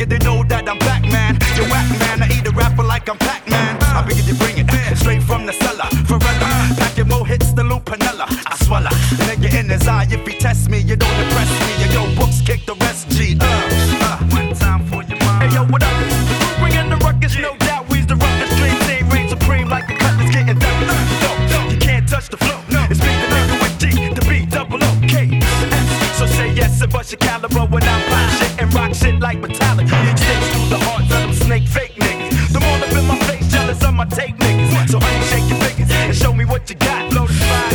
nigga, they know match caliber when I pop shit and rock shit like metallic. It sticks through the hearts of them snake fake niggas. The more up in my face, jealous of my tape niggas. So I ain't shake your fingers and show me what you got. Blow the fire.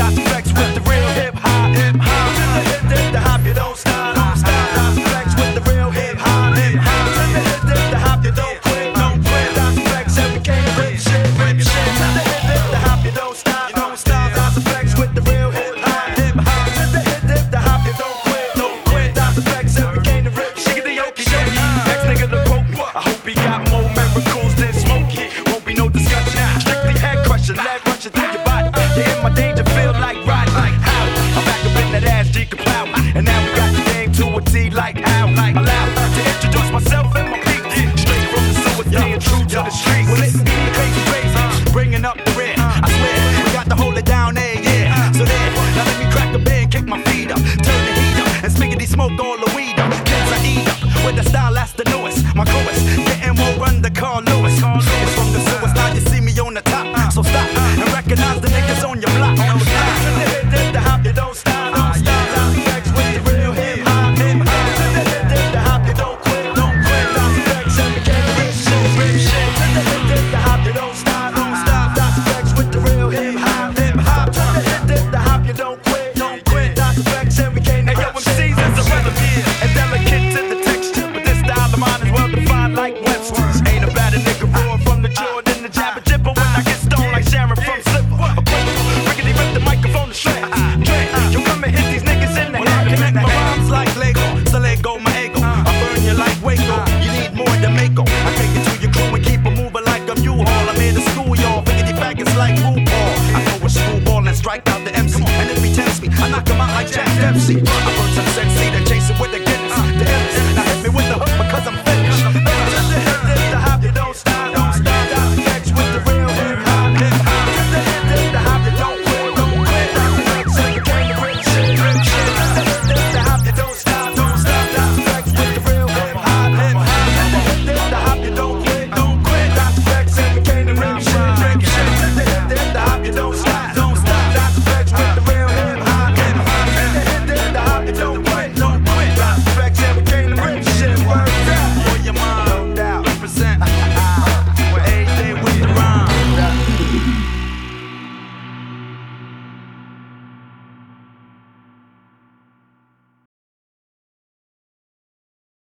Turn the heat up and smiggity smoke all the weed up. Kids I eat up with the style that's the newest. My coolest. Getting more run the Carl Lewis. Ain't about a nigga roar from the Jordan, the jabber jibber when I get stoned like Sharon from Sliver. A rickety rip the microphone to slip. Uh-huh. You come and hit these niggas in the head. Connect my rhymes like Lego, so Lego my ego. Uh-huh. I burn you like Waco, uh-huh. you need more than Mako. I take it to your crew and keep it moving like I'm haul. I'm in the school, y'all, rickety faggots like RuPaul. I throw a screwball and strike out the MC, and if he tempts me, I knock him out like Jack Dempsey.